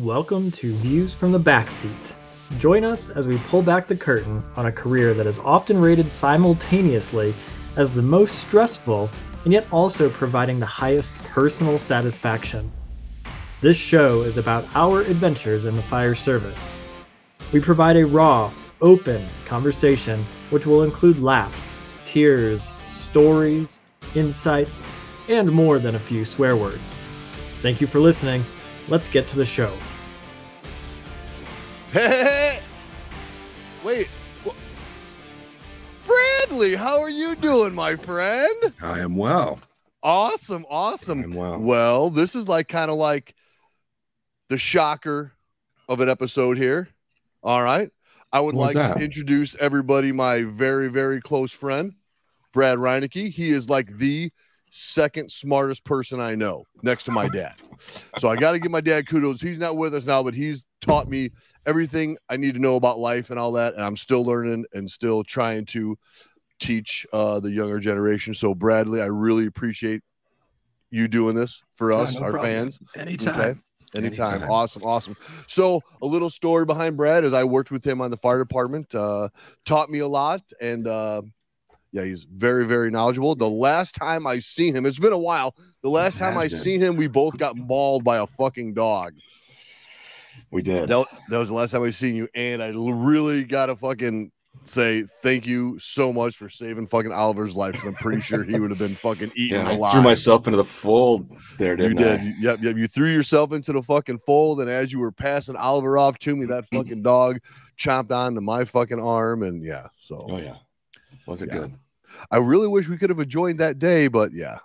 Welcome to Views from the Backseat. Join us as we pull back the curtain on a career that is often rated simultaneously as the most stressful and yet also providing the highest personal satisfaction. This show is about our adventures in the fire service. We provide a raw, open conversation which will include laughs, tears, stories, insights, and more than a few swear words. Thank you for listening. Let's get to the show. Hey, wait. Bradley, how are you doing, my friend? I am well. Awesome, awesome. I'm well. Well, this is like kind of like the shocker of an episode here. All right. I would What's like that? to introduce everybody my very, very close friend, Brad Reinecke. He is like the second smartest person I know next to my dad. so I got to give my dad kudos. He's not with us now, but he's taught me everything I need to know about life and all that. And I'm still learning and still trying to teach uh, the younger generation. So, Bradley, I really appreciate you doing this for Yeah, us, no our problem. fans. Anytime. Okay. Anytime. Anytime. Awesome. Awesome. So, a little story behind Brad is I worked with him on the fire department, uh, taught me a lot. And uh, yeah, he's very, very knowledgeable. The last time I seen him, it's been a while. The last time I been. seen him, we both got mauled by a fucking dog. We did. That, that was the last time I seen you. And I really got to fucking say thank you so much for saving fucking Oliver's life because I'm pretty sure he would have been fucking eaten yeah, I threw myself into the fold there, You didn't did. I? You- Yep, yep. You threw yourself into the fucking fold, and as you were passing Oliver off to me, that fucking dog chomped onto my fucking arm, and yeah. So Oh yeah. Was it Yeah. good? I really wish we could have enjoyed that day, but yeah,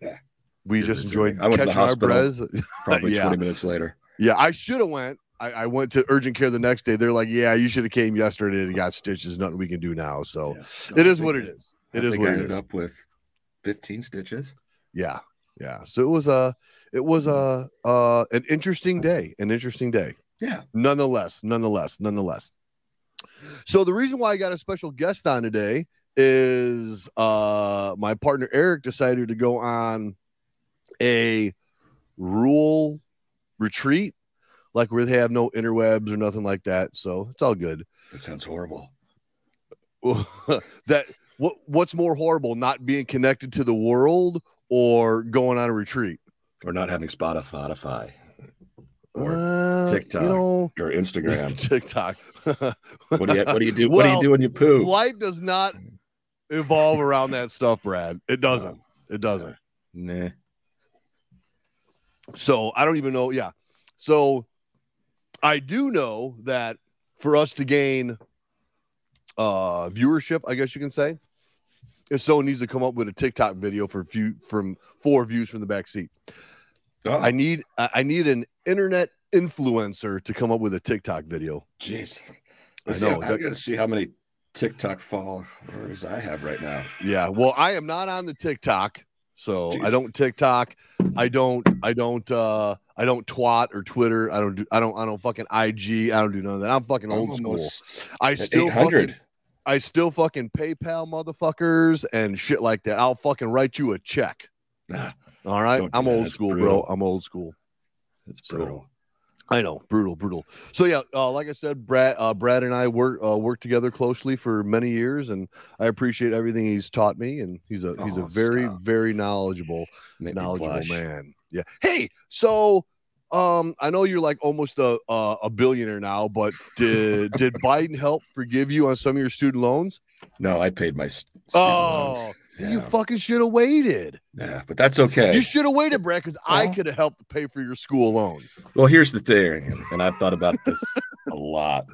Yeah. we It just enjoyed. I went to the our hospital. Probably Yeah. 20 minutes later. Yeah, I should have went. I, I went to urgent care the next day. They're like, "Yeah, you should have came yesterday and got stitches. Nothing we can do now." So Yeah. it I what I- it is. I It is what I it ended is. up with 15 stitches. Yeah, yeah. So it was a, it was a, uh, an interesting day. An interesting day. Yeah. nonetheless, nonetheless, nonetheless. So the reason why I got a special guest on today is uh my partner Eric decided to go on a rural retreat, like where they have no interwebs or nothing like that. So it's all good. That sounds horrible. that what what's more horrible, not being connected to the world or going on a retreat? Or not having Spotify or Uh, TikTok. you know, or Instagram. TikTok. What do you what do you do? what do you do when you poo? life does not evolve around that stuff, Brad. It doesn't. It doesn't. Nah. So I don't even know. Yeah. So I do know that for us to gain uh viewership, I guess you can say, if someone needs to come up with a TikTok video for a few from four views from the back seat. Oh, I need I need an internet influencer to come up with a TikTok video. jeez. I know, I'm gonna see how many TikTok followers I have right now. Yeah. Well, I am not on the TikTok. So I don't TikTok. I don't I don't uh I don't twat or Twitter. I don't do I don't I don't fucking IG. I don't do none of that. I'm fucking I'm old school. I still 800. fucking, I still fucking PayPal motherfuckers and shit like that. I'll fucking write you a check. Nah, All right. I'm old school, brutal. bro. I'm old school. it's So- brutal. I know, brutal, brutal. So yeah, uh, like I said, Brad, uh, Brad and I work uh, worked together closely for many years, and I appreciate everything he's taught me. And he's a he's a very stop. very knowledgeable knowledgeable blush. man. Yeah. Hey, so um, I know you're like almost a a, a billionaire now, but did did Biden help forgive you on some of your student loans? No, I paid my st- student Oh, loans. See, you fucking should have waited. yeah, but that's okay. You should have waited, Brad, because I could have helped to pay for your school loans. Well, here's the thing, and- I've thought about this a lot.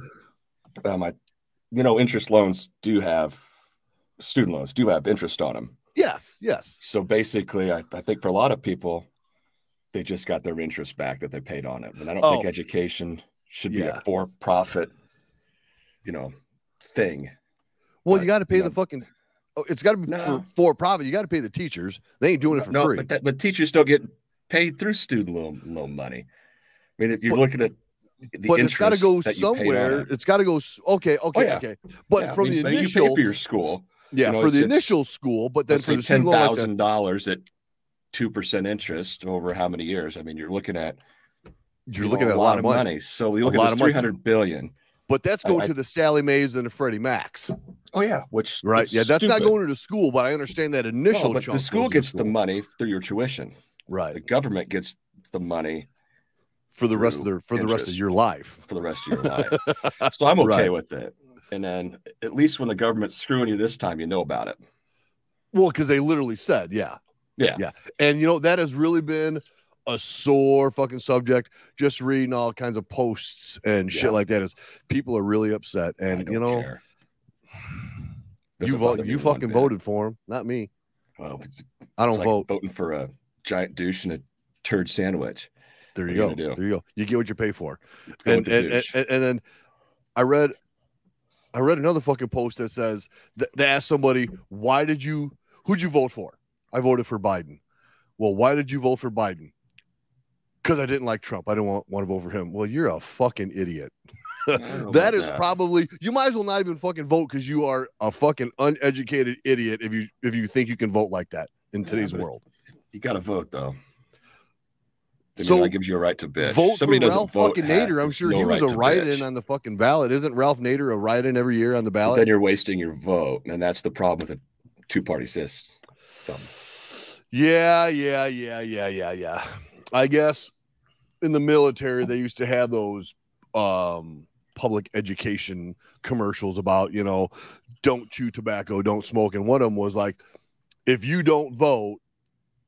Um, I, you know, interest loans do have student loans do have interest on them. Yes, yes. So basically, I, I think for a lot of people, they just got their interest back that they paid on it. And I don't think Oh. education should be a for-profit, you know, thing. Well, But, you got to pay you the fucking. Oh, it's got to be No. for, for profit. You got to pay the teachers. They ain't doing it for no, free. but that, but teachers don't get paid through student loan loan money. I mean, if you're But- looking at the but it's got to go that you paid on somewhere. it. It's got to go. Okay, okay, oh, yeah. okay. But Yeah, I from mean, the maybe you initial, pay for your school, yeah, you know, for the initial school, but then for the ten student loan, like thousand dollars at two percent interest over how many years? I mean, you're looking at you're You looking know, at a lot of money. So we A look lot at this money. 300 billion. But that's going I- to the Sallie Maes and the Freddie Macs, Oh yeah, which right? Yeah, that's not going to the school, but I understand that initial. No, but chunk the school goes to gets the money through your tuition. Right. The government gets the money for the rest of their for the rest of your life. for the rest of your life. so I'm okay Right. with it. And then at least when the government's screwing you this time, you know about it. Well, because they literally said, yeah, Yeah. yeah, and you know that has really been a sore fucking subject. Just reading all kinds of posts and Yeah. shit like that is people are really upset, and you know you vote, you fucking bit. voted for him, not me. Well, I don't like vote. voting for a giant douche and a turd sandwich. There you are go. There you go. You get what you pay for. And, and, and, and- and then I read I read another fucking post that says th- they asked somebody, why did you who'd you vote for? I voted for Biden. Well, why did you vote for Biden? Because I didn't like Trump. I didn't want, want to vote for him. Well, you're a fucking idiot. that is that probably you might as well not even fucking vote because you are a fucking uneducated idiot if you if you think you can vote like that in Yeah, today's but world. you got to vote though. I mean, So, that gives you a right to bitch. Vote Somebody for doesn't Ralph vote, fucking Nader. I'm sure no he was right a write-in on the fucking ballot. Isn't Ralph Nader a write-in every year on the But ballot? then you're wasting your vote, and that's the problem with a two-party system. Yeah, yeah, yeah, yeah, yeah, yeah. I guess in the military they used to have those um public education commercials about, you know, don't chew tobacco, don't smoke. And one of them was like, if you don't vote,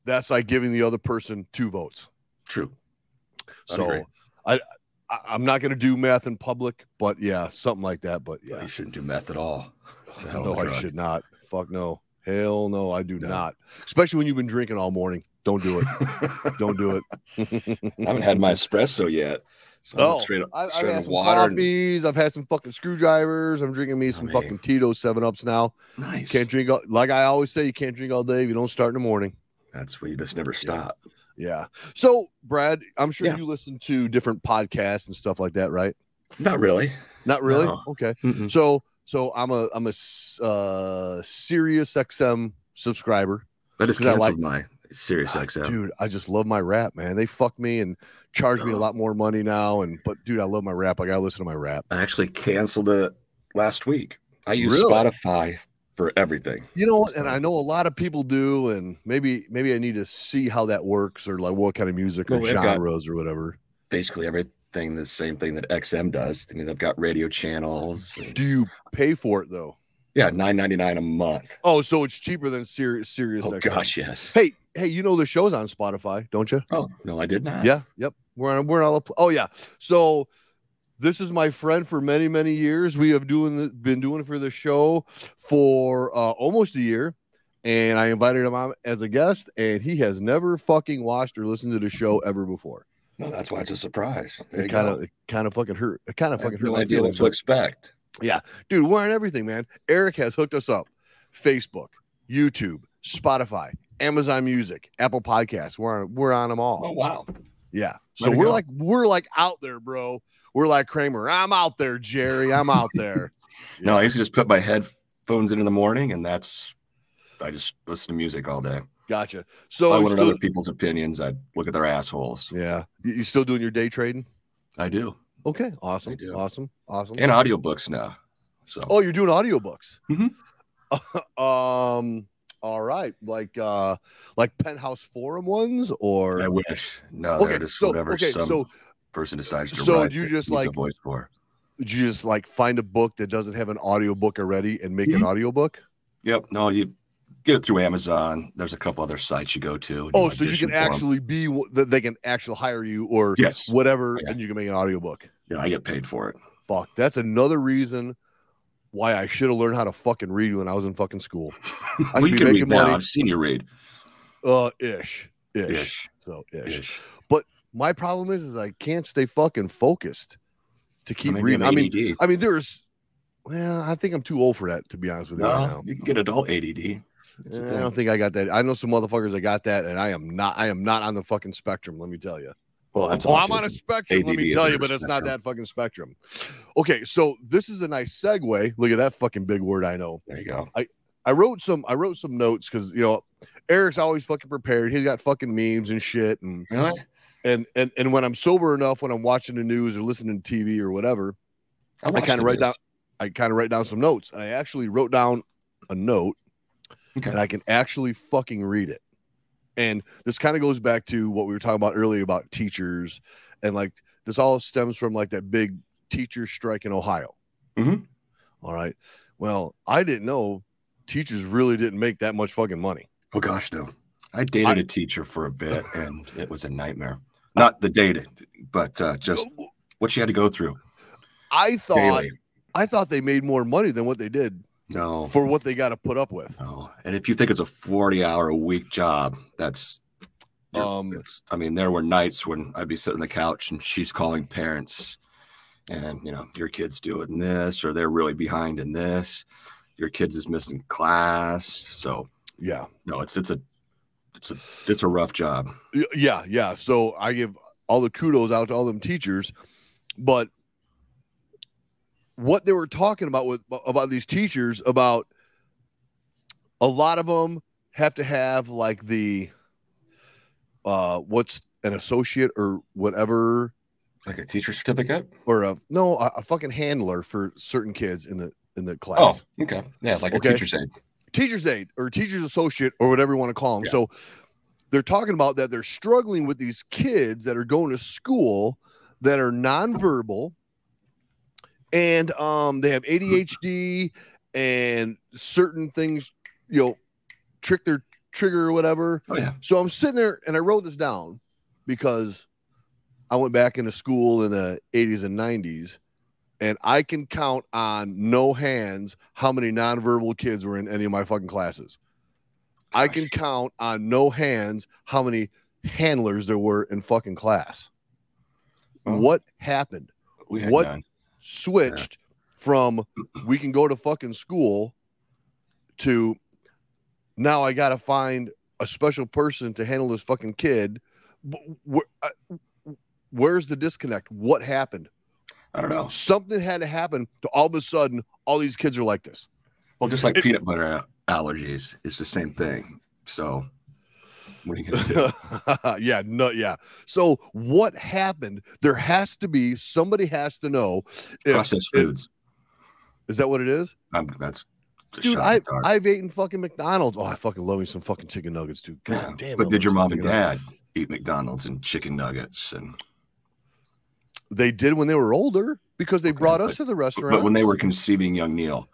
that's like giving the other person two votes. True. So. I, I I'm not gonna do math in public, but yeah, something like that. But Yeah. You shouldn't do meth at all. It's a hell of no, I should not. Fuck no. Hell no, I do No. not. Especially when you've been drinking all morning. Don't do it. Don't do it. I haven't had my espresso yet. So Oh, straight up, I've straight had up some water. and- coffees. I've had some fucking screwdrivers. I'm drinking me some fucking Tito's Seven Ups now. nice. Can't drink all, like I always say. You can't drink all day if you don't start in the morning. That's where you just never stop. Yeah. So, Brad, I'm sure Yeah. you listen to different podcasts and stuff like that, right? Not really. Not really. No. Okay. Mm-mm. So, so I'm a I'm a uh, Sirius XM subscriber. I just 'Cause I canceled like- my Sirius Ah, XM. Dude, I just love my rap, man. They fuck me and charge me a lot more money now. And but dude, I love my rap. I gotta listen to my rap. I actually canceled it last week. I use Really? Spotify for everything. You know, and I know a lot of people do, and maybe maybe I need to see how that works or like what kind of music or Well, got- genres or whatever. Basically everything the same thing that XM does. I mean, they've got radio channels. and- Do you pay for it though? yeah, nine ninety nine a month. Oh, so it's cheaper than Sirius Sirius Oh XM. gosh, yes. Hey, hey, you know the show's on Spotify, don't you? Oh no, I did not. Yeah, yep. We're on we're on all oh yeah. So this is my friend for many, many years. We have doing the, been doing it for the show for uh, almost a year. And I invited him on as a guest, and he has never fucking watched or listened to the show ever before. No, that's why it's a surprise. There It kind of, kind of fucking hurt. It kind of fucking hurt no idea what to expect. Yeah, dude, we're on everything, man. Eric has hooked us up. Facebook, YouTube, Spotify, Amazon Music, Apple Podcasts. We're on, we're on them all. Oh wow. Yeah. So we're go. like we're like out there, bro. We're like Kramer. I'm out there, Jerry. I'm out there. No, I used to just put my headphones in in the morning, and that's I just listen to music all day. Gotcha. So I wanted still- other people's opinions. I look at their assholes. yeah, you, you still doing your day trading? I do, Okay, awesome, I do. awesome, awesome. and audiobooks now. So oh, you're doing audiobooks. Mhm. um. All right, like uh, like Penthouse Forum ones, or I wish. No, okay, they're just so whatever okay, some so person decides to so write. you just, like- voice for. did you just like find a book that doesn't have an audiobook already and make an Mhm. audiobook? Yep. No, you get it through Amazon. There's a couple other sites you go to. Oh, so you can actually be that they can actually hire you or Yes. whatever, Yeah. and you can make an audiobook. Yeah, I get paid for it. Fuck, that's another reason why I should have learned how to fucking read when I was in fucking school. well, could you be can read now. money. I've seen you read. Uh, ish, ish. Ish. So ish. Ish. My problem is, is I can't stay fucking focused to keep Maybe reading. I'm mean, I mean, there's. Well, I think I'm too old for that, to be honest with you. right no, now. you can get adult ADD. That's the I don't think I got that. I know some motherfuckers that got that, and I am not. I am not on the fucking spectrum. Let me tell you. Well, that's oh, I'm on a autism. spectrum. let me tell you, a but it's not that fucking spectrum. Okay, so this is a nice segue. Look at that fucking big word. I know. There you go. I I wrote some. I wrote some notes because you know Eric's always fucking prepared. He's got fucking memes and shit, and Really? and and and when I'm sober enough, when I'm watching the news or listening to TV or whatever, I watched kind of write news. down. I kind of write down some notes, and I actually wrote down a note, Okay. and I can actually fucking read it. And this kind of goes back to what we were talking about earlier about teachers, and like this all stems from like that big teacher strike in Ohio. Mhm. All right. Well, I didn't know teachers really didn't make that much fucking money. Oh gosh, no. I dated I- a teacher for a bit, and it was a nightmare. Not the dated, but uh, just what she had to go through I thought daily. I thought they made more money than what they did No, for what they got to put up with. no. And if you think it's a forty-hour a week job, that's. Um, it's- I mean, there were nights when I'd be sitting on the couch and she's calling parents, and you know, your kid's doing this, or they're really behind in this. Your kid's is missing class, so Yeah. no, it's it's a it's a it's a rough job. Yeah, yeah. So I give all the kudos out to all them teachers, but what they were talking about with about these teachers about a lot of them have to have like the uh what's an associate or whatever Like a teacher certificate. or a no a, a fucking handler for certain kids in the in the class. Oh, okay. Yeah, like Okay. a teacher's aide. teacher's aide or teacher's associate or whatever you want to call them. Yeah. So they're talking about that they're struggling with these kids that are going to school that are nonverbal and um they have ADHD and certain things, you know, trick their trigger or whatever. Oh yeah. So I'm sitting there and I wrote this down because I went back into school in the 80s and 90s and I can count on no hands how many nonverbal kids were in any of my fucking classes. I can count on no hands how many handlers there were in fucking class. Well, what happened? What- none. Switched from we can go to fucking school to now I got to find a special person to handle this fucking kid. Wh- wh- uh, Where's the disconnect? What happened? I don't know. Something had to happen to all of a sudden all these kids are like this. Well, just like It- peanut butter allergies, it's the same thing. So, what are you gonna do? yeah, no, yeah. So what happened? There has to be somebody has to know. If, Processed if- foods. is that what it is? I'm, that's dude. I I've eaten fucking McDonald's. Oh, I fucking love me some fucking chicken nuggets, dude. God Yeah. damn. But did your mom and chicken nuggets. dad eat McDonald's and chicken nuggets? And They did when they were older because they Okay, brought us to the restaurant. but when they were conceiving young Neil,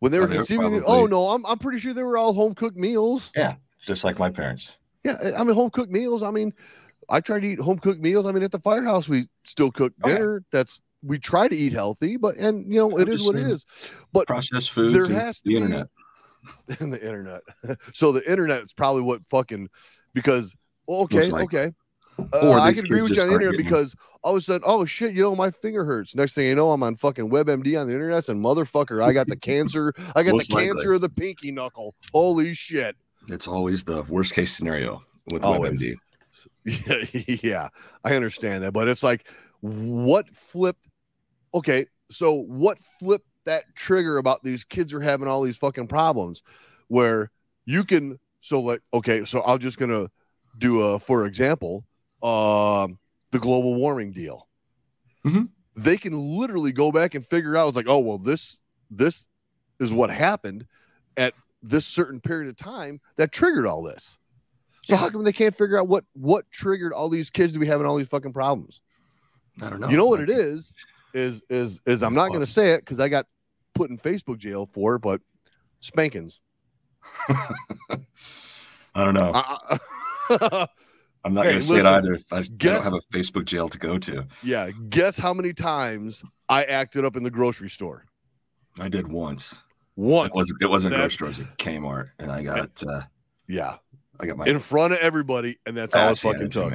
when they were oh, they were conceiving, probably- oh no, I'm I'm pretty sure they were all home cooked meals. Yeah, just like my parents. Yeah, I mean home cooked meals. I mean, I try to eat home cooked meals. I mean, at the firehouse we still cook Oh, dinner. That's we try to eat healthy, but and you know I'm it is what it is. But Processed foods there and has to the be- internet. and the internet. so the internet is probably what fucking because okay, likely. okay. Uh, I can agree with you on the internet because all of a sudden, oh shit, you know my finger hurts. Next thing you know, I'm on fucking WebMD on the internet, and motherfucker, I got the cancer. I got Most the likely. cancer of the pinky knuckle. Holy shit! It's always the worst case scenario with Always. WebMD. Yeah, yeah, I understand that, but it's like, what flipped? Okay, so what flipped that trigger about these kids are having all these fucking problems, where you can so like okay, so I'm just gonna do a for example, um, the global warming deal. Mhm. They can literally go back and figure out. It's like, oh well, this this is what happened at this certain period of time that triggered all this. So how come they can't figure out what what triggered all these kids to be having all these fucking problems? I don't know. You know what it is is? Is is I'm not going to say it because I got put in Facebook jail for it, but spankings. I don't know. I- I- I'm not hey, going to say it either. If I, I guess- don't have a Facebook jail to go to. yeah, guess how many times I acted up in the grocery store? I did once. Once. It wasn't. It wasn't That- grocery store. It was Kmart, and I got. Uh, Yeah, I got my. in front of everybody, and that's all it fucking took.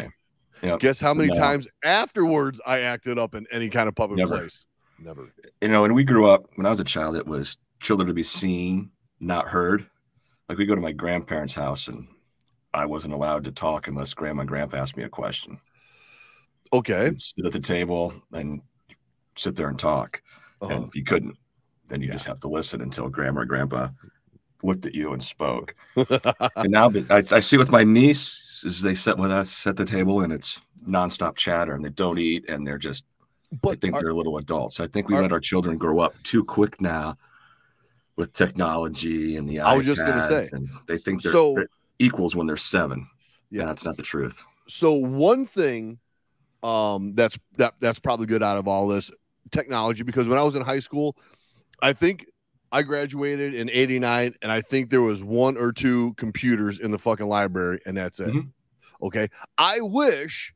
Yep. Guess how many No. times afterwards I acted up in any kind of public Never. place? Never. You know, when we grew up, when I was a child, it was children to be seen, not heard. Like we go to my grandparents' house, and I wasn't allowed to talk unless grandma and grandpa asked me a question. Okay. Sit at the table and sit there and talk, Uh-huh. and you couldn't. Then you Yeah. just have to listen until grandma or grandpa looked at you and spoke. and now I, I see with my niece is they sit with us at the table and it's nonstop chatter and they don't eat and they're just I think are- they're little adults. I think we are- let our children grow up too quick now with technology and the I was just gonna iPads, say. and they think they're, So- they're equals when they're seven. Yeah. Yeah, that's not the truth. so one thing um that's that that's probably good out of all this technology because when I was in high school, I think I graduated in 89 and I think there was one or two computers in the fucking library and that's it. Mhm. Okay. I wish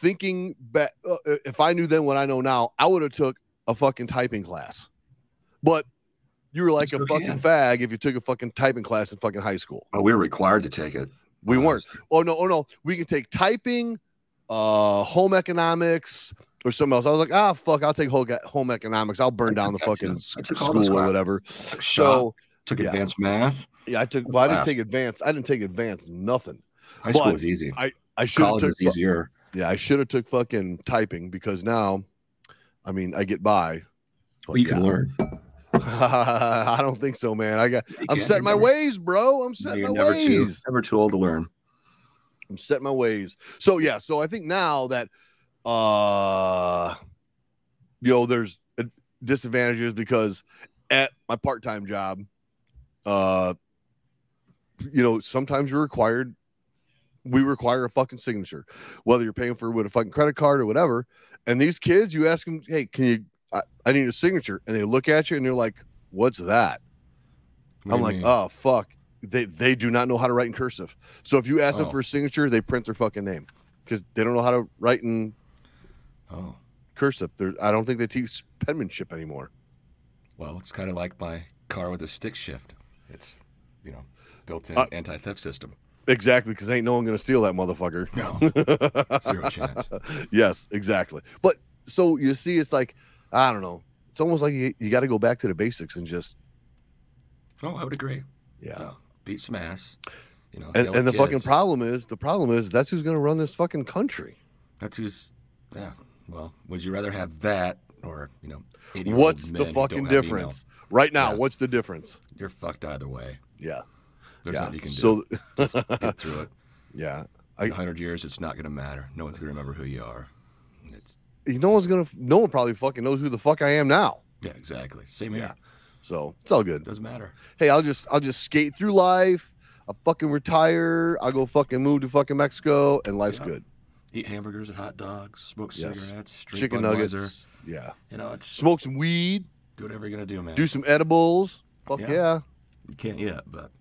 thinking back uh, if I knew then what I know now, I would have took a fucking typing class. But you were like You a fucking can. fag if you took a fucking typing class in fucking high school. But we were required to take it. We Uh, weren't. Oh no, oh no. We can take typing, uh, home economics, or something else. I was like, ah, fuck, I'll take home, home economics. I'll burn down the fucking I took all those school or whatever. Took So took yeah. advanced math. yeah, I took. Well, I didn't take advanced. I didn't take advanced nothing. High school But was easy. I I should have College took. was easier. Yeah, I should have took fucking typing because now, I mean, I get by. Well, you yeah. can learn. I don't think so, man. I got. You I'm setting my ways, bro. I'm setting You're my never too ways. never too old to learn. I'm setting my ways. So yeah, so I think now that uh you know there's disadvantages because at my part-time job uh you know sometimes you're required we require a fucking signature whether you're paying for it with a fucking credit card or whatever and these kids you ask them hey can you I, I need a signature and they look at you and they're like what's that What I'm like, mean? oh fuck. They they do not know how to write in cursive. So if you ask them Oh. for a signature, they print their fucking name because they don't know how to write in oh, cursive. There, I don't think they teach penmanship anymore. well, it's kind of like my car with a stick shift. It's you know built-in Uh, anti-theft system. Exactly, because ain't no one gonna steal that motherfucker. No, zero chance. yes, exactly. But so you see, it's like I don't know. It's almost like you, you got to go back to the basics and just Oh, I would agree. yeah. No, beat some ass. You know, And, and the at fucking problem is the problem is that's who's gonna run this fucking country. That's who's. Yeah. Well, would you rather have that or you know? 80 What's the fucking difference right now? Yeah. What's the difference? You're fucked either way. Yeah, There's yeah. nothing you can do. so Just get through it. yeah, In 100 years, it's not going to matter. No one's going to remember who you are. It's no one's gonna no one probably fucking knows who the fuck I am now. yeah, exactly. Same here. Yeah. So it's all good. Doesn't matter. Hey, I'll just I'll just skate through life. I'll fucking retire. I'll go fucking move to fucking Mexico and life's Yeah. good. Eat hamburgers and hot dogs. Smoke Yes. cigarettes. Drink Chicken Budweiser. nuggets. Yeah. You know, it's Smoke some weed. do whatever you're to do, man. Do some edibles. Fuck yeah. Yeah. You can't yet, but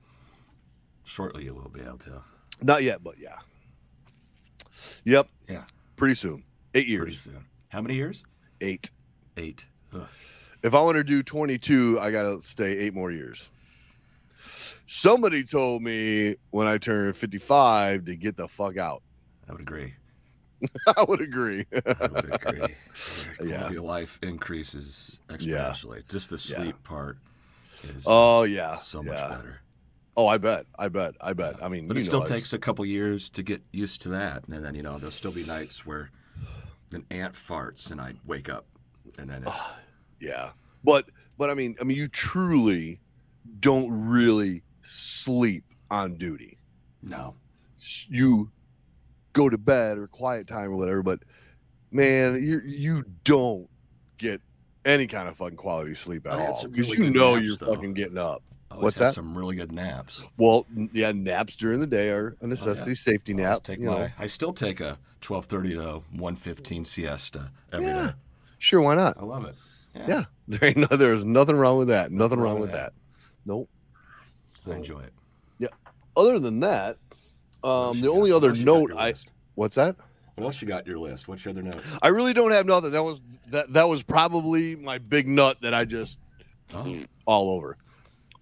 shortly you will be able to. Not yet, but yeah. Yep. Yeah. Pretty soon. Eight years. Pretty soon. How many years? Eight. Eight. Ugh. If I want to do 22, I got to stay eight more years. Somebody told me when I turned 55 to get the fuck out. I would agree. I would agree. I would agree. Yeah. Life increases Yeah. exponentially. Just the Yeah. sleep part is oh yeah. so much yeah. better. Oh, I bet. I bet. I bet. I mean, But it still takes a couple years to get used to that. And then, you know, there'll still be nights where an ant farts and I wake up and then it's Yeah. But but I mean, I mean, you truly don't really sleep on duty. no. You go to bed or quiet time or whatever, but man, you you don't get any kind of fucking quality sleep at I all because really you know naps, you're though. fucking getting up. What's that? some really good naps. Well, yeah, naps during the day are a oh, necessity safety I always nap. take you my know. I still take a twelve thirty to one fifteen siesta every day. Yeah. Sure, why not? I love it. Yeah. There ain't no, there's nothing wrong with that. Nothing wrong wrong with with that. Nope. I enjoy it. Yeah. Other than that, um, the only What other else you got on note I list? what's that? What else you got your list? What's your other note? I really don't have nothing. That was that that was probably my big nut that I just Oh, all over.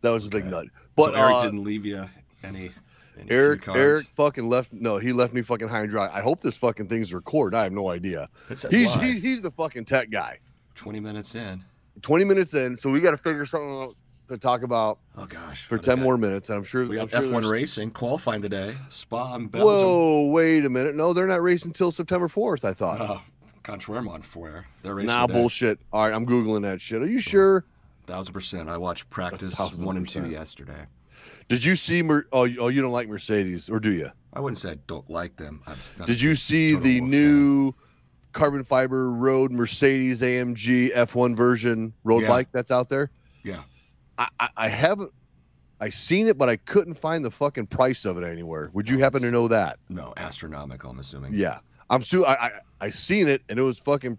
That was a big nut. but But Eric uh, didn't leave you any. any Eric? Eric fucking left. No, he left me fucking high and dry. I hope this fucking thing's recorded. I have no idea. He's he, he's the fucking tech guy. twenty minutes in. Twenty minutes in, so we got to figure something out to talk about Oh gosh. for ten more minutes. And I'm sure We got sure F1 there's- racing qualifying today. Spa in Belgium. Whoa, wait a minute. No, they're not racing till September fourth. I thought. Oh, Contrairement for they're racing nah, today. bullshit. All right, I'm googling that shit. Are you sure? thousand percent. I watched practice one and two yesterday. Did you see? Mer- oh, you- oh, you don't like Mercedes, or do you? I wouldn't say I don't like them. Did you see the Wolf fan. new carbon fiber road Mercedes AMG F1 version road Yeah. bike that's out there? Yeah. I, I, I haven't. I seen it, but I couldn't find the fucking price of it anywhere. Would you happen to know that? No, astronomical. I'm assuming. Yeah, I'm su- I, I I seen it, and it was fucking.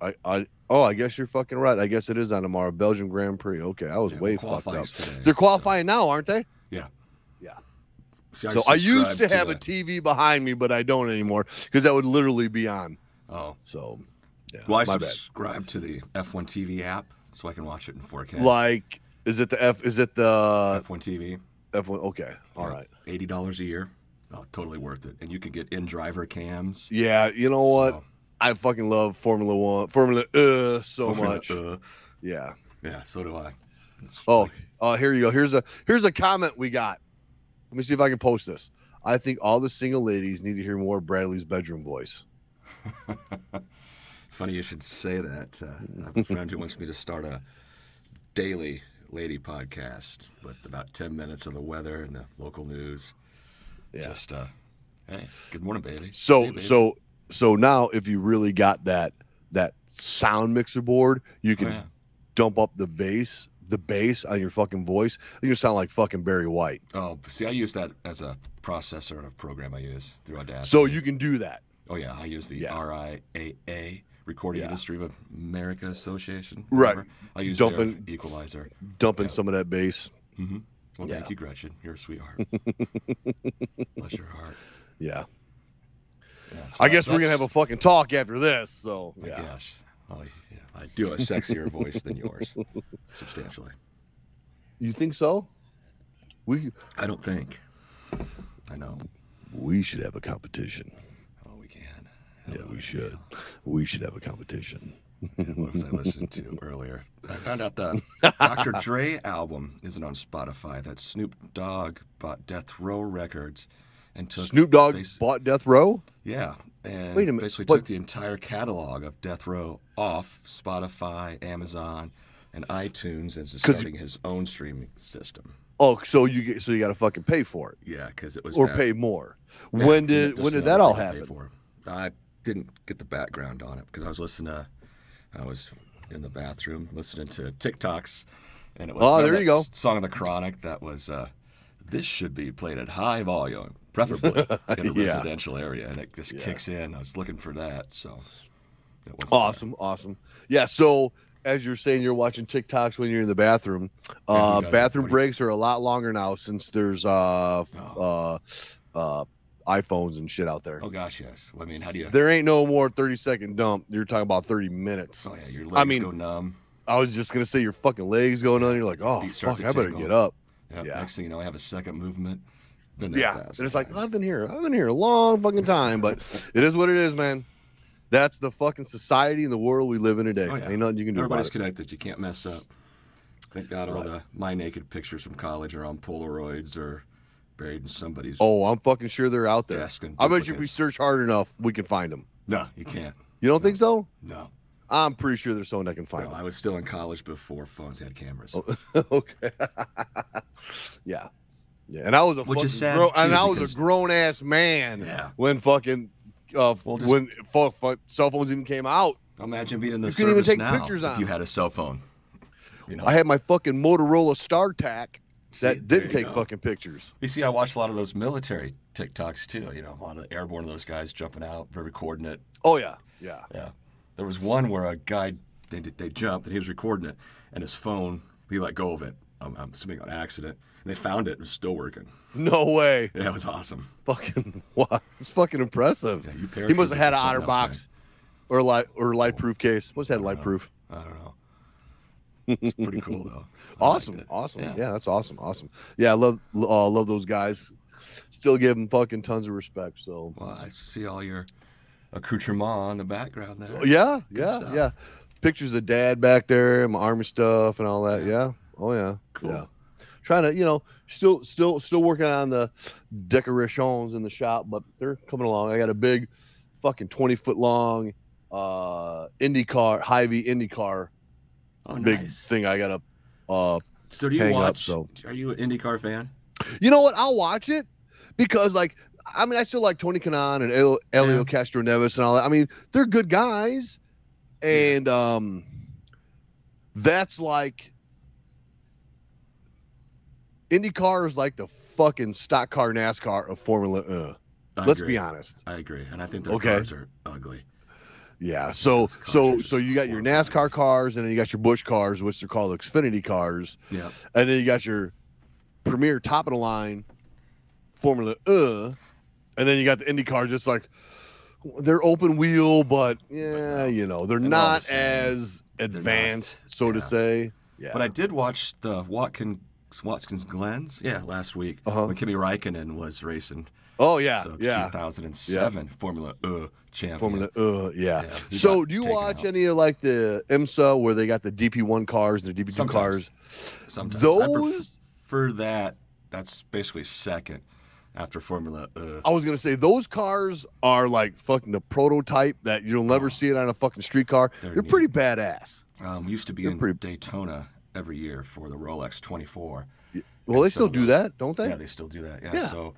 I I oh, I guess you're fucking right. I guess it is on tomorrow, Belgian Grand Prix. Okay, I was Yeah, way fucked up. today, They're so- qualifying now, aren't they? Yeah. Yeah. See, So I used subscribe to have a TV behind me, but I don't anymore because that would literally be on. Oh, So, yeah, well, I my bad. subscribe to the F1 TV app so I can watch it in 4K. Like, is it the F? Is it the F1 TV, F1? Okay, all Yeah. right. eighty dollars a year. Oh, totally worth it. And you can get in driver cams. Yeah, you know what? So, I fucking love Formula One, Formula uh so Formula much. Uh, Yeah. yeah, so do I. It's Oh, like- uh, here you go. Here's a here's a comment we got. Let me see if I can post this. I think all the single ladies need to hear more Bradley's bedroom voice. Funny you should say that. Uh, I have a friend who wants me to start a daily lady podcast with about 10 minutes of the weather and the local news. Yeah. Just, uh, hey, good morning, baby. So Hey, baby. so so now if you really got that that sound mixer board, you Oh, can yeah. dump up the bass, the bass on your fucking voice. You sound like fucking Barry White. Oh, see, I use that as a processor and a program I use through Audacity. So you can do that. Oh, yeah, I use the Yeah. RIAA, Recording Yeah. Industry of America Association. Right. whatever. I use Dumping- equalizer. Dumping Yeah. some of that bass. hmm Well, Yeah. thank you, Gretchen. You're a sweetheart. Bless your heart. Yeah. Yeah, so I guess we're gonna have a fucking talk after this. So I yeah. guess. Oh, yeah. I do a sexier voice than yours, substantially. You think so? We I don't think. I know. we should have a competition. Yeah, we should. We should have a competition. What was I listening to earlier? I found out the Dr. Dre album isn't on Spotify. That Snoop Dogg bought Death Row Records and took Snoop Dogg basi- bought Death Row. Yeah, and Wait a minute, basically took the entire catalog of Death Row off Spotify, Amazon, and iTunes and is starting his own streaming system. Oh, so you get so you got to fucking pay for it Yeah, because it was or that- pay more. Yeah, when did when did that all happen? I didn't get the background on it because I was listening to, I was in the bathroom listening to TikToks, and it was Oh, there you go. Song of the Chronic that was, uh, this should be played at high volume, preferably in a Yeah. residential area, and it just Yeah. kicks in. I was looking for that, so it wasn't Awesome, awesome. Yeah. So as you're saying, you're watching TikToks when you're in the bathroom. Uh, bathroom breaks are a lot longer now since there's uh Oh. uh uh iPhones and shit out there. Oh gosh, yes. Well, I mean, how do you? There ain't no more 30 second dump. You're talking about 30 minutes. Oh yeah, your legs mean, go numb. I was just gonna say your fucking legs going on. You're like, oh fuck, I better get up. Yeah, yeah. Next thing you know, I have a second movement. Been there Yeah, and it's like. I've been here, I've been here a long fucking time, but it is what it is, man. That's the fucking society and the world we live in today. Oh, yeah. Ain't nothing you can do about Everybody's connected. You can't mess up. Thank God all the my naked pictures from college are on Polaroids or buried in somebody's Oh, I'm fucking sure they're out there. I bet you if we search hard enough, we can find them. No, you can't. You don't think so? No. I'm pretty sure there's someone that can find no. I was still in college before phones had cameras. them. okay. yeah. Yeah. And I was a Which fucking is sad, grown, and too, I was a grown ass man Yeah. when fucking uh, Well, just- when fu- fu- cell phones even came out. Imagine being in the You couldn't even service take now pictures if on you had a cell phone. You know, I had my fucking Motorola StarTAC that didn't take go. fucking pictures. You see, I watched a lot of those military TikToks too. You know, a lot of airborne of those guys jumping out, recording it. Oh yeah, yeah. Yeah. There was one where a guy they they jumped and he was recording it, and his phone he let go of it. Um, I'm assuming on accident. And they found it. And it was still working. No way. Yeah, it was awesome. Fucking wow. It's fucking impressive. Yeah, you he must have had an OtterBox else, or light or light proof case. What's that light proof? I don't know. It's pretty cool though. I Awesome, liked it. awesome. Yeah. Yeah. that's awesome, awesome. Yeah, I love uh, love those guys. Still give them fucking tons of respect. So Well, I see all your accoutrement in the background there. yeah, Good yeah, stuff. yeah. Pictures of dad back there, my army stuff and all that. Yeah. Oh yeah. Cool. Yeah. Trying to, you know, still still still working on the decorations in the shop, but they're coming along. I got a big fucking 20 foot long uh Indy car, Hy-Vee Indy car Oh, big nice. thing I gotta. Uh, So do you hang up, watch? so. Are you an IndyCar fan? you know what? I'll watch it because, like, I mean, I still like Tony Kanaan and El- Elio Castroneves and all that. I mean, they're good guys, and um, that's like IndyCar is like the fucking stock car NASCAR of Formula. Uh. Let's be honest. I agree, and I think their Okay. cars are ugly. Yeah. So so so you got your NASCAR cars, and then you got your Busch cars, which they're called Xfinity cars, Yeah. and then you got your premier top of the line Formula Uh, and then you got the Indy cars, just like they're open wheel, but yeah, you know, they're the not same. as not, advanced, so to say. Yeah. But I did watch the Watkins Watkins Glens, yeah, last week Uh-huh. when Kimi Räikkönen was racing. Oh yeah, so yeah. 2007 Formula Uh champion. Formula Uh, yeah. Yeah, so do you watch out. any of like the IMSA where they got the DP1 cars and the DP2 Sometimes. cars? Sometimes Those for that. That's basically second after Formula Uh. I was gonna say those cars are like fucking the prototype that you'll never Oh. see it on a fucking street car. They're They're, pretty badass. Um, we used to be They're in pretty- Daytona every year for the Rolex 24. Well, they And still so do that, don't they? Yeah, they still do that. Yeah. Yeah. So,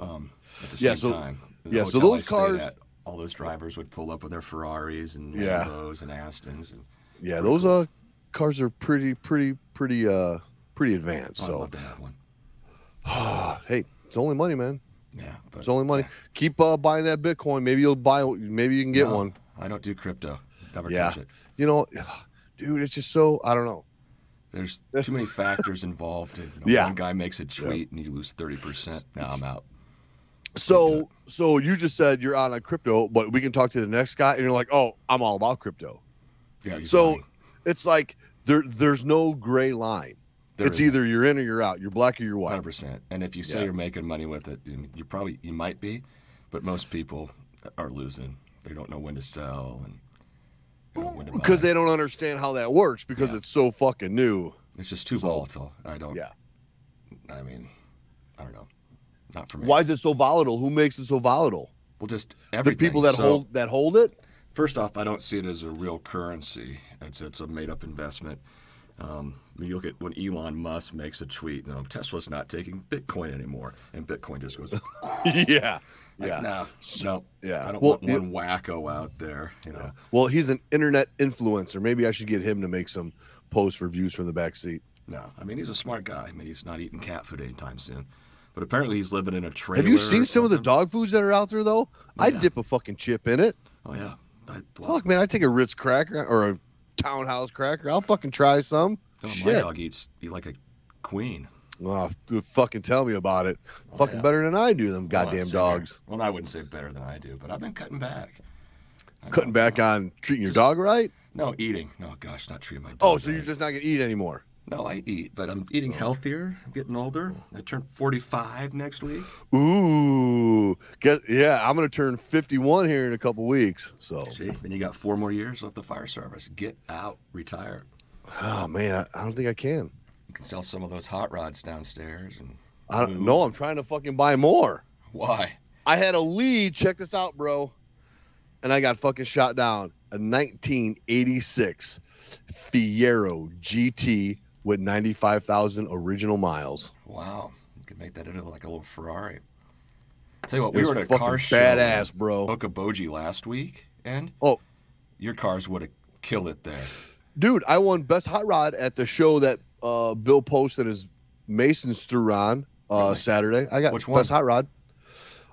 um, at the Yeah, same so- time, the yeah, so those cars- at, all those drivers would pull up with their Ferraris and Yeah. Lambos and Astons, and Yeah, those cool. uh cars are pretty, pretty, pretty, uh, pretty advanced. oh, I'd love to have one. hey, it's only money, man. Yeah, but It's only money. yeah. Keep uh, buying that Bitcoin. Maybe you'll buy. Maybe you can get No, one. I don't do crypto. Never Yeah. touch it. You know, dude, it's just so. I don't know. There's too many factors involved. And, you know, Yeah. One guy makes a tweet and you lose 30%. Now I'm out. So, so you just said you're on a crypto, but we can talk to the next guy, and you're like, oh, I'm all about crypto. Yeah, So lying. it's like there, there's no gray line. There it's either you're in or you're out. You're black or you're white. Hundred percent. And if you say Yeah. you're making money with it, you probably you might be, but most people are losing. They don't know when to sell and you know, when to Because they don't understand how that works because Yeah. it's so fucking new. it's just too volatile. I don't. Yeah. I mean, I don't know. Not for me. Why is it so volatile? Who makes it so volatile? Well, just The people that So, hold that hold it. First off, I don't see it as a real currency. It's it's a made up investment. Um, you look at when Elon Musk makes a tweet, no, Tesla's not taking Bitcoin anymore, and Bitcoin just goes yeah. Like, Yeah. no, no. Yeah. I don't Well, want one wacko out there. You know. Well, he's an internet influencer. Maybe I should get him to make some posts for views from the back seat. No. I mean, he's a smart guy. I mean, he's not eating cat food anytime soon. But apparently, he's living in a trailer. Have you seen some of the dog foods that are out there though? I'd Yeah. dip a fucking chip in it. Oh yeah. I, well, Fuck, man, I take a Ritz cracker or a Townhouse cracker. I'll fucking try some. no, my dog eats eat like a queen. Oh, dude, fucking tell me about it. Oh, fucking yeah. better than I do. Them Well, goddamn dogs. Well, I wouldn't say better than I do, but I've been cutting back. I Cutting back no. on treating your Just- dog right. No, eating. No, gosh, not treating my oh, dog. Oh, so right. you're just not gonna eat anymore. No, I eat, but I'm eating oh. healthier. I'm getting older. Oh. I turn 45 next week. Ooh, get yeah. I'm gonna turn 51 here in a couple weeks. So, See, then you got four more years left the fire service. Get out, retire. oh man, I, I don't think I can. You can sell some of those hot rods downstairs. And I don't know. I'm trying to fucking buy more. Why? I had a lead. Check this out, bro. And I got fucking shot down. A 1986 Fiero GT with 95,000 original miles. Wow, you could make that into like a little Ferrari. Tell you what, we were at a car show badass, bro. Okoboji last week, and Oh, your cars would have killed it there. dude, I won best hot rod at the show that uh, Bill posted his Masons threw on uh, Really? Saturday. I got Which one? best hot rod.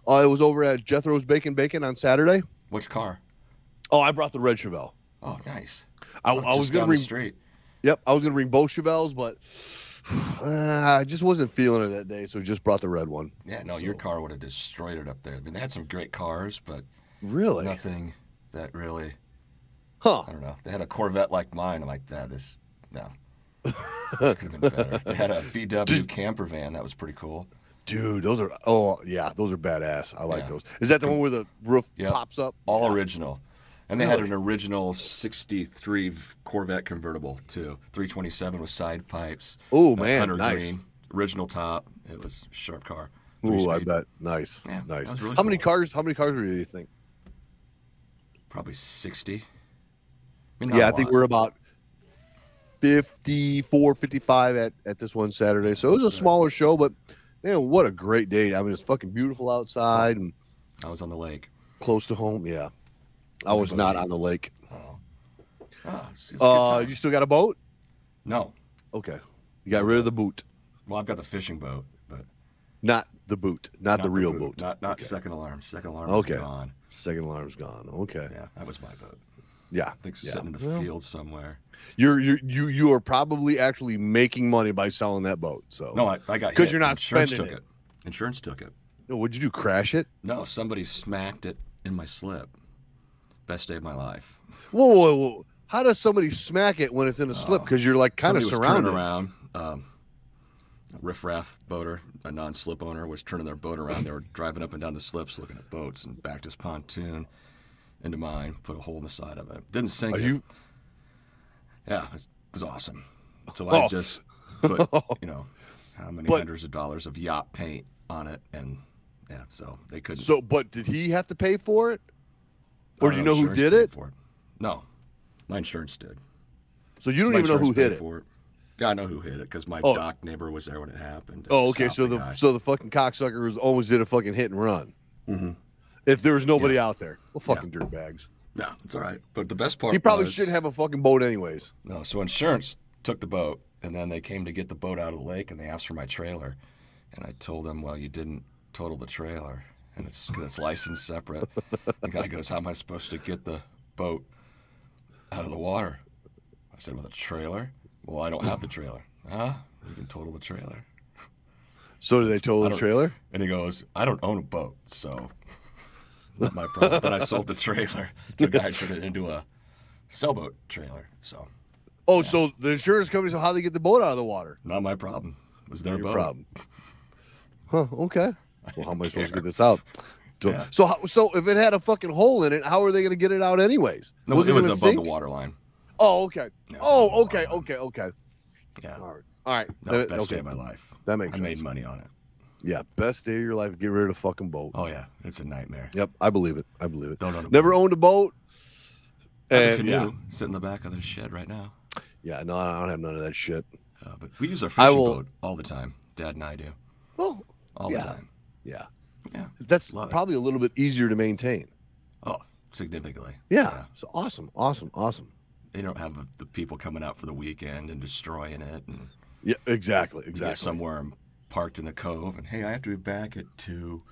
Uh, it was over at Jethro's Bacon Bacon on Saturday. Which car? Oh, I brought the red Chevelle. Oh, nice. I, I was gonna down bring. Yep, I was gonna bring both Chevelles, but uh, I just wasn't feeling it that day, so just brought the red one. Yeah, no, your car would have destroyed it up there. I mean, they had some great cars, but Really? nothing that really. Huh? I don't know. They had a Corvette like mine. I'm like, that is no. Could have been better. They had a VW camper van that was pretty cool. Dude, those are oh yeah, those are badass. I like Yeah. those. Is that the one where the roof Yep. pops up? All Yeah. original. And they had an original 63 Corvette convertible too. 327 with side pipes. Oh man, hunter nice. green, original top. It was a sharp car. Ooh, I bet. Nice. Yeah, nice. really how many cars? How many cars were you, you think? Probably 60. I mean, yeah, I think we're about 54, 55 at, at this one Saturday. So it was a smaller show, but man, what a great day. I mean, it's fucking beautiful outside and I was on the lake. close to home. Yeah. I was not on the lake. Oh. Ah, it's- it's a good Uh, time. you still got a boat? no. Okay. You got rid of the boot. Well, I've got the fishing boat, but Not the boot, not, the real boat. Not not Okay. second alarm. Second alarm Okay. is gone. Second alarm's gone. Okay. Yeah, that was my boat. Yeah. I think it's Yeah. sitting in the Well, field somewhere. You're you you you are probably actually making money by selling that boat. So No, I, I got 'Cause hit. you're not Insurance spending took it. it. Insurance took it. No, what'd you do? Crash it? No, somebody smacked it in my slip. Best day of my life. Whoa, whoa, whoa. How does somebody smack it when it's in a slip? Oh. Because you're like kind of Somebody was turning surrounded. around. Um, riffraff boater, a non-slip owner, was turning their boat around. They were driving up and down the slips, looking at boats, and backed his pontoon into mine. Put a hole in the side of it. Didn't sink Are it. you? Yeah, it was, awesome. So I Oh. just put, you know, how many But- hundreds of dollars of yacht paint on it, and yeah, so they couldn't. So, but did he have to pay for it? Or do you know who did it? For it? No, my insurance did. So you don't My even know who hit it. For it. Yeah, I know who hit it because my Oh. dock neighbor was there when it happened. Oh, okay. So the guy. so the fucking cocksucker was almost did a fucking hit and run. Mhm. If there was nobody out there, well, fucking dirtbags. No, it's all right. But the best part He probably was- shouldn't have a fucking boat anyways. No, so insurance took the boat, and then they came to get the boat out of the lake, and they asked for my trailer, and I told them, well, you didn't total the trailer, and it's it's licensed separate. the guy goes, how am I supposed to get the boat out of the water? I said, with a trailer. Well, I don't have the trailer. Huh? You can total the trailer. So did they total the trailer? And he goes, I don't own a boat, so not my problem. then I sold the trailer to a guy turned it into a sailboat trailer. So Oh, so the insurance company. So how do they get the boat out of the water? not my problem. It was their Your boat. problem. Huh? Okay. Well, how am I supposed to get this out? So, Yeah. so, so if it had a fucking hole in it, how are they going to get it out anyways? No, it was above sink? the water line. Oh, okay. Yeah, it was Oh, okay, okay, okay. Yeah. All right, all right. No, That- best okay. day of my life. That makes I sense. made money on it. Yeah, best day of your life. Get rid of the fucking boat. Oh yeah, it's a nightmare. Yep, I believe it. I believe it. Don't own a Never boat. owned a boat. I have a And canoe yeah, sit in the back of the shed right now. yeah, no, I don't have none of that shit. Uh, but we use our fishing will- boat all the time. Dad and I do Well, all Yeah. the time. Yeah, Yeah. that's Love it. probably a little bit easier to maintain. Oh, significantly. Yeah. So awesome, awesome, awesome. You don't have the people coming out for the weekend and destroying it, and Yeah, exactly, exactly. somewhere and parked in the cove, and hey, I have to be back at two.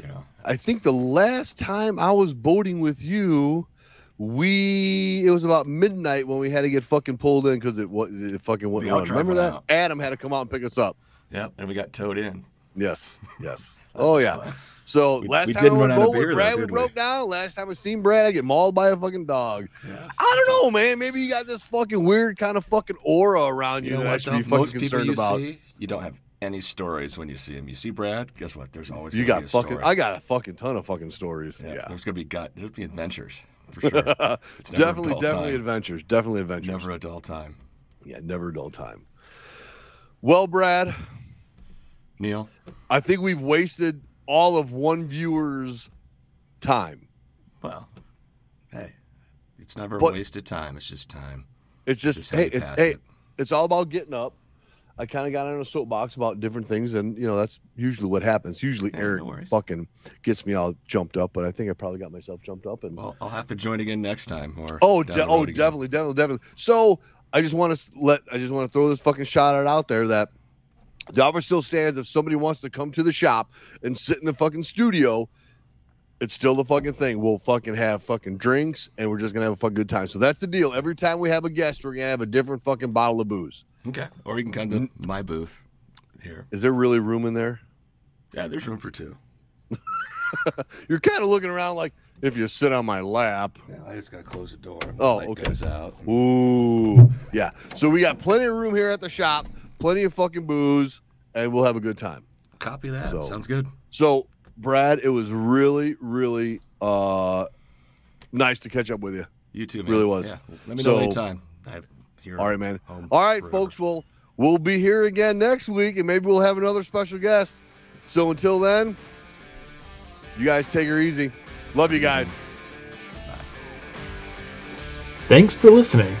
You know, I think the last time I was boating with you, we it was about midnight when we had to get fucking pulled in because it wa- it fucking The Remember that? out. Adam had to come out and pick us up. yeah, and we got towed in. Yes, yes. Oh yeah. fun. So We- last we time didn't I run out of beer, though, Brad, we we? broke down. Last time I seen Brad, I get mauled by a fucking dog. Yeah. I don't know, man. Maybe you got this fucking weird kind of fucking aura around you, You know that I should be fucking concerned you about. see, you don't have any stories when you see him. You see Brad, guess what? There's always You got fucking. story. I got a fucking ton of fucking stories. yeah, Yeah. there's gonna be gut. There'll be adventures for sure. It's definitely, definitely time. adventures. Definitely adventures. Never a dull time. Yeah, never a dull time. Well, Brad, Neil, I think we've wasted all of one viewer's time. well, hey, it's never But- wasted time. It's just time. It's just, Just hey, it's hey, it. it's all about getting up. I kind of got on a soapbox about different things, and you know that's usually what happens. Usually, Yeah, Eric worries. fucking gets me all jumped up, but I think I probably got myself jumped up. And Well, I'll have to join again next time. Or oh, de- oh, again. definitely, definitely, definitely. So I just want to let, I just want to throw this fucking shot out out there that the offer still stands. If somebody wants to come to the shop and sit in the fucking studio, it's still the fucking thing. We'll fucking have fucking drinks and we're just gonna have a fucking good time. So that's the deal. Every time we have a guest, we're gonna have a different fucking bottle of booze. Okay, or you can come to my booth here. Is there really room in there? Yeah, there's room for two. You're kind of looking around like if you sit on my lap. Yeah, I just gotta close the door. and Oh, light okay. Goes out. Ooh, yeah. So we got plenty of room here at the shop, plenty of fucking booze, and we'll have a good time. Copy that. So- Sounds good. So, Brad, it was really, really uh nice to catch up with you. You too, man. Really was. Yeah. Let me So- know anytime. I'm here. All right, man. home All right, forever. folks. Well, we'll be here again next week, and maybe we'll have another special guest. So until then, you guys take her easy. Love you guys. Thanks for listening.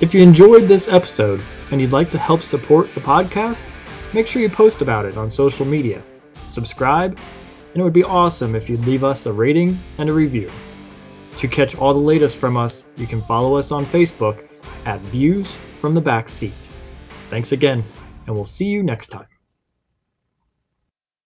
If you enjoyed this episode and you'd like to help support the podcast, make sure you post about it on social media, subscribe, and it would be awesome if you'd leave us a rating and a review. To catch all the latest from us, you can follow us on Facebook at Views from the Back Seat. Thanks again, and we'll see you next time.